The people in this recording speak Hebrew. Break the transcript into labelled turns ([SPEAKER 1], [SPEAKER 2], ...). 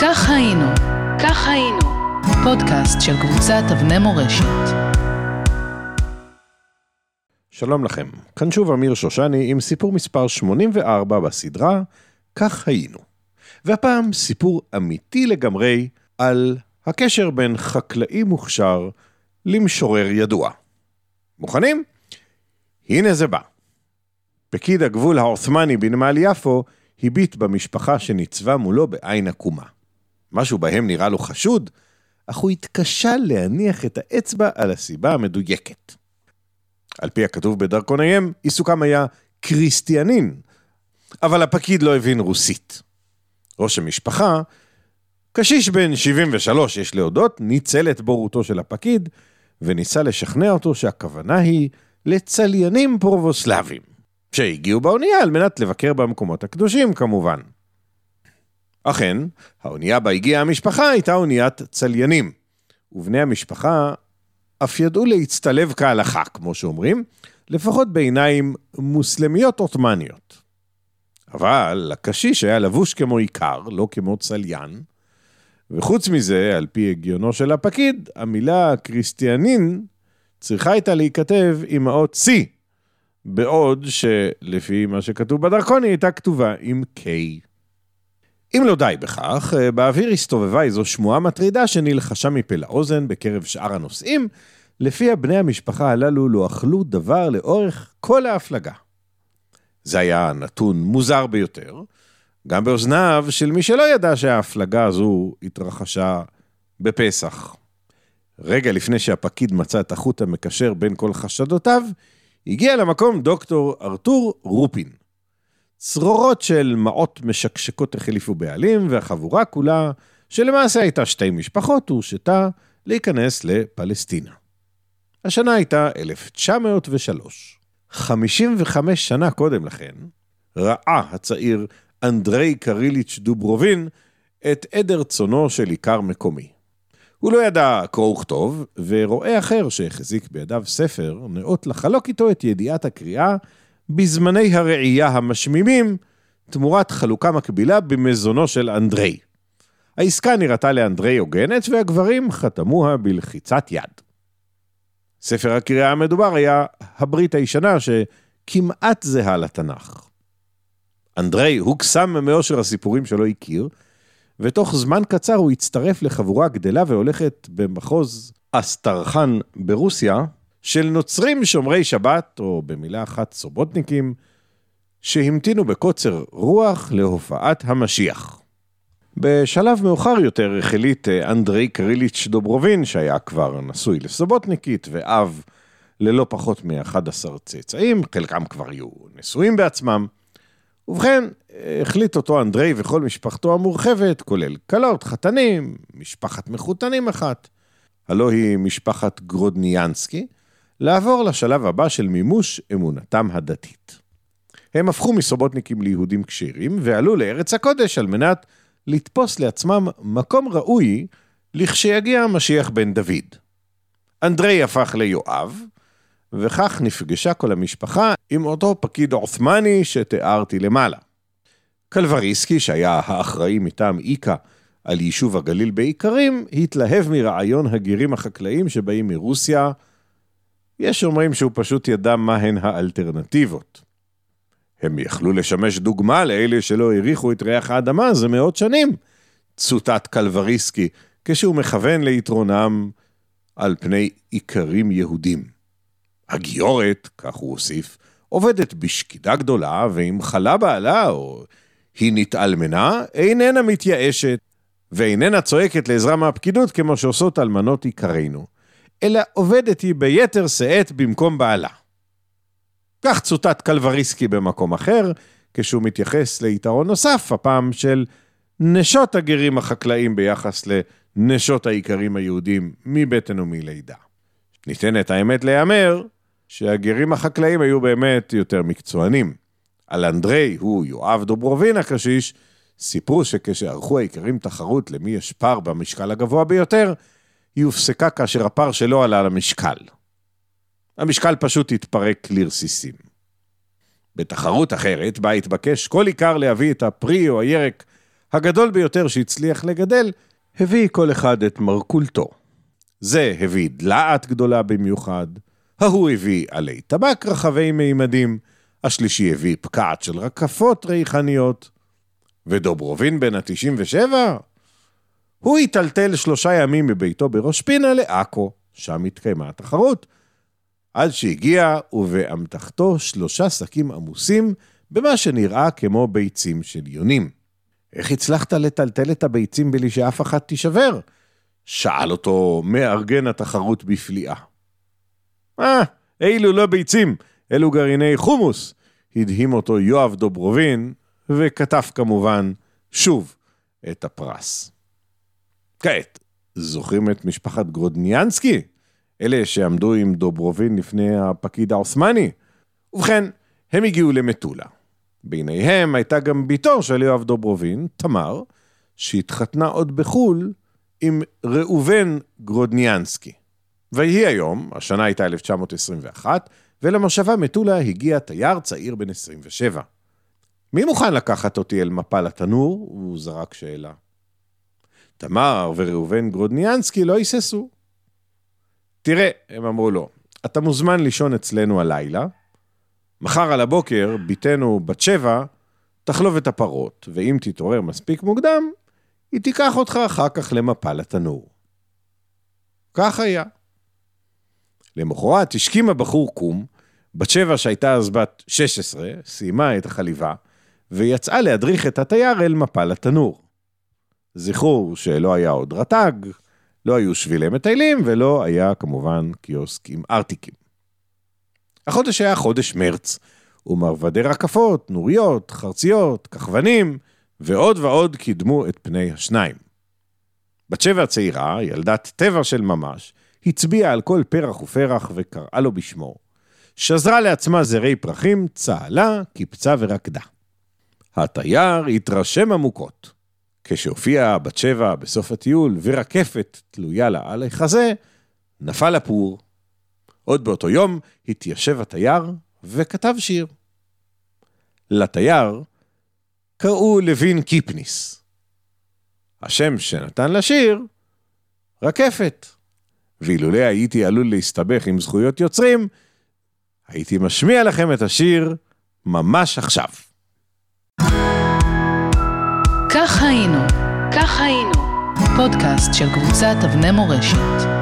[SPEAKER 1] כך היינו, כך היינו, פודקאסט של קבוצת אבני מורשת.
[SPEAKER 2] שלום לכם, כאן שוב אמיר שושני עם סיפור מספר 84 בסדרה "כך היינו". והפעם סיפור אמיתי לגמרי על הקשר בין חקלאי מוכשר למשורר ידוע. מוכנים? הנה זה בא. פקיד הגבול העות'מאני בנמל יפו הביט במשפחה שניצבה מולו בעין עקומה. משהו בהם נראה לו חשוד, אך הוא התקשה להניח את האצבע על הסיבה המדויקת. על פי הכתוב בדרכוניהם, עיסוקם היה קריסטיאנין, אבל הפקיד לא הבין רוסית. ראש המשפחה, קשיש בן 73 יש להודות, ניצל את בורותו של הפקיד, וניסה לשכנע אותו שהכוונה היא לצליינים פרובוסלבים, שהגיעו באונייה על מנת לבקר במקומות הקדושים כמובן. אכן, האונייה בה הגיעה המשפחה הייתה אוניית צליינים, ובני המשפחה אף ידעו להצטלב כהלכה, כמו שאומרים, לפחות בעיניים מוסלמיות עות'מאניות. אבל הקשיש היה לבוש כמו עיקר, לא כמו צליין, וחוץ מזה, על פי הגיונו של הפקיד, המילה קריסטיאנין צריכה הייתה להיכתב עם האות C, בעוד שלפי מה שכתוב בדרכון היא הייתה כתובה עם K. אם לא די בכך, באוויר הסתובבה איזו שמועה מטרידה שנלחשה מפה לאוזן בקרב שאר הנוסעים, לפיה בני המשפחה הללו לא אכלו דבר לאורך כל ההפלגה. זה היה נתון מוזר ביותר, גם באוזניו של מי שלא ידע שההפלגה הזו התרחשה בפסח. רגע לפני שהפקיד מצא את החוט המקשר בין כל חשדותיו, הגיע למקום דוקטור ארתור רופין. צרורות של מעות משקשקות החליפו בעלים, והחבורה כולה, שלמעשה הייתה שתי משפחות, הורשתה להיכנס לפלסטינה. השנה הייתה 1903. 55 שנה קודם לכן, ראה הצעיר אנדרי קריליץ' דוברובין את עדר צונו של עיקר מקומי. הוא לא ידע קרוא וכתוב, ורועה אחר שהחזיק בידיו ספר, נאות לחלוק איתו את ידיעת הקריאה בזמני הראייה המשמימים, תמורת חלוקה מקבילה במזונו של אנדרי. העסקה נראתה לאנדרי הוגנת, והגברים חתמוה בלחיצת יד. ספר הקריאה המדובר היה הברית הישנה, שכמעט זהה לתנ"ך. אנדרי הוקסם מאושר הסיפורים שלא הכיר, ותוך זמן קצר הוא הצטרף לחבורה גדלה והולכת במחוז אסטרחן ברוסיה, של נוצרים שומרי שבת, או במילה אחת סובוטניקים, שהמתינו בקוצר רוח להופעת המשיח. בשלב מאוחר יותר החליט אנדרי קריליץ' דוברובין, שהיה כבר נשוי לסובוטניקית ואב ללא פחות מ-11 צאצאים, חלקם כבר היו נשואים בעצמם, ובכן, החליט אותו אנדרי וכל משפחתו המורחבת, כולל כלות, חתנים, משפחת מחותנים אחת, הלא היא משפחת גרודניאנסקי, לעבור לשלב הבא של מימוש אמונתם הדתית. הם הפכו מסובוטניקים ליהודים כשירים, ועלו לארץ הקודש על מנת לתפוס לעצמם מקום ראוי לכשיגיע המשיח בן דוד. אנדרי הפך ליואב, וכך נפגשה כל המשפחה עם אותו פקיד עות'מאני שתיארתי למעלה. קלבריסקי, שהיה האחראי מטעם איקה על יישוב הגליל בעיקרים, התלהב מרעיון הגירים החקלאים שבאים מרוסיה. יש אומרים שהוא פשוט ידע מהן האלטרנטיבות. הם יכלו לשמש דוגמה לאלה שלא העריכו את ריח האדמה זה מאות שנים, צוטט קלבריסקי, כשהוא מכוון ליתרונם על פני איכרים יהודים. הגיורת, כך הוא הוסיף, עובדת בשקידה גדולה, ואם חלה בעלה או היא נתאלמנה, איננה מתייאשת, ואיננה צועקת לעזרה מהפקידות כמו שעושות אלמנות עיקרינו, אלא עובדת היא ביתר שאת במקום בעלה. כך צוטט קלבריסקי במקום אחר, כשהוא מתייחס ליתרון נוסף, הפעם של נשות הגרים החקלאים ביחס לנשות האיכרים היהודים מבטן ומלידה. ניתן את האמת להיאמר, שהגרים החקלאים היו באמת יותר מקצוענים. על אנדרי, הוא יואב דוברובין הקשיש, סיפרו שכשערכו האיכרים תחרות למי יש פר במשקל הגבוה ביותר, היא הופסקה כאשר הפר שלו עלה למשקל. המשקל פשוט התפרק לרסיסים. בתחרות אחרת, בה התבקש כל עיקר להביא את הפרי או הירק הגדול ביותר שהצליח לגדל, הביא כל אחד את מרכולתו. זה הביא דלעת גדולה במיוחד, ההוא הביא עלי טבק רחבי מימדים, השלישי הביא פקעת של רקפות ריחניות, ודוברובין בן ה-97, הוא היטלטל שלושה ימים מביתו בראש פינה לעכו, שם התקיימה התחרות, עד שהגיע ובאמתחתו שלושה שקים עמוסים במה שנראה כמו ביצים של יונים. איך הצלחת לטלטל את הביצים בלי שאף אחת תישבר? שאל אותו מארגן התחרות בפליאה. אה, אילו לא ביצים, אלו גרעיני חומוס, הדהים אותו יואב דוברובין, וכתב כמובן שוב את הפרס. כעת, זוכרים את משפחת גרודניאנסקי? אלה שעמדו עם דוברובין לפני הפקיד העות'מאני? ובכן, הם הגיעו למטולה. ביניהם הייתה גם בתו של יואב דוברובין, תמר, שהתחתנה עוד בחו"ל עם ראובן גרודניאנסקי. ויהי היום, השנה הייתה 1921, ולמושבה מטולה הגיע תייר צעיר בן 27. מי מוכן לקחת אותי אל מפל התנור? הוא זרק שאלה. תמר וראובן גרודניאנסקי לא היססו. תראה, הם אמרו לו, אתה מוזמן לישון אצלנו הלילה, מחר על הבוקר, בתנו בת שבע, תחלוב את הפרות, ואם תתעורר מספיק מוקדם, היא תיקח אותך אחר כך למפל התנור. כך היה. למחרת השכים הבחור קום, בת שבע שהייתה אז בת 16, סיימה את החליבה, ויצאה להדריך את התייר אל מפל התנור. זכרו שלא היה עוד רט"ג, לא היו שבילי מטיילים, ולא היה כמובן קיוסק עם ארטיקים. החודש היה חודש מרץ, ומרבדי רקפות, נוריות, חרציות, כחבנים, ועוד ועוד קידמו את פני השניים. בת שבע הצעירה, ילדת טבע של ממש, הצביעה על כל פרח ופרח וקראה לו בשמו. שזרה לעצמה זרי פרחים, צהלה, קיפצה ורקדה. התייר התרשם עמוקות. כשהופיעה בת שבע בסוף הטיול ורקפת תלויה לה על החזה, נפל הפור. עוד באותו יום התיישב התייר וכתב שיר. לתייר קראו לוין קיפניס. השם שנתן לשיר, רקפת. ואילולא הייתי עלול להסתבך עם זכויות יוצרים, הייתי משמיע לכם את השיר ממש עכשיו.
[SPEAKER 1] כך היינו, כך היינו, פודקאסט של קבוצת אבני מורשת.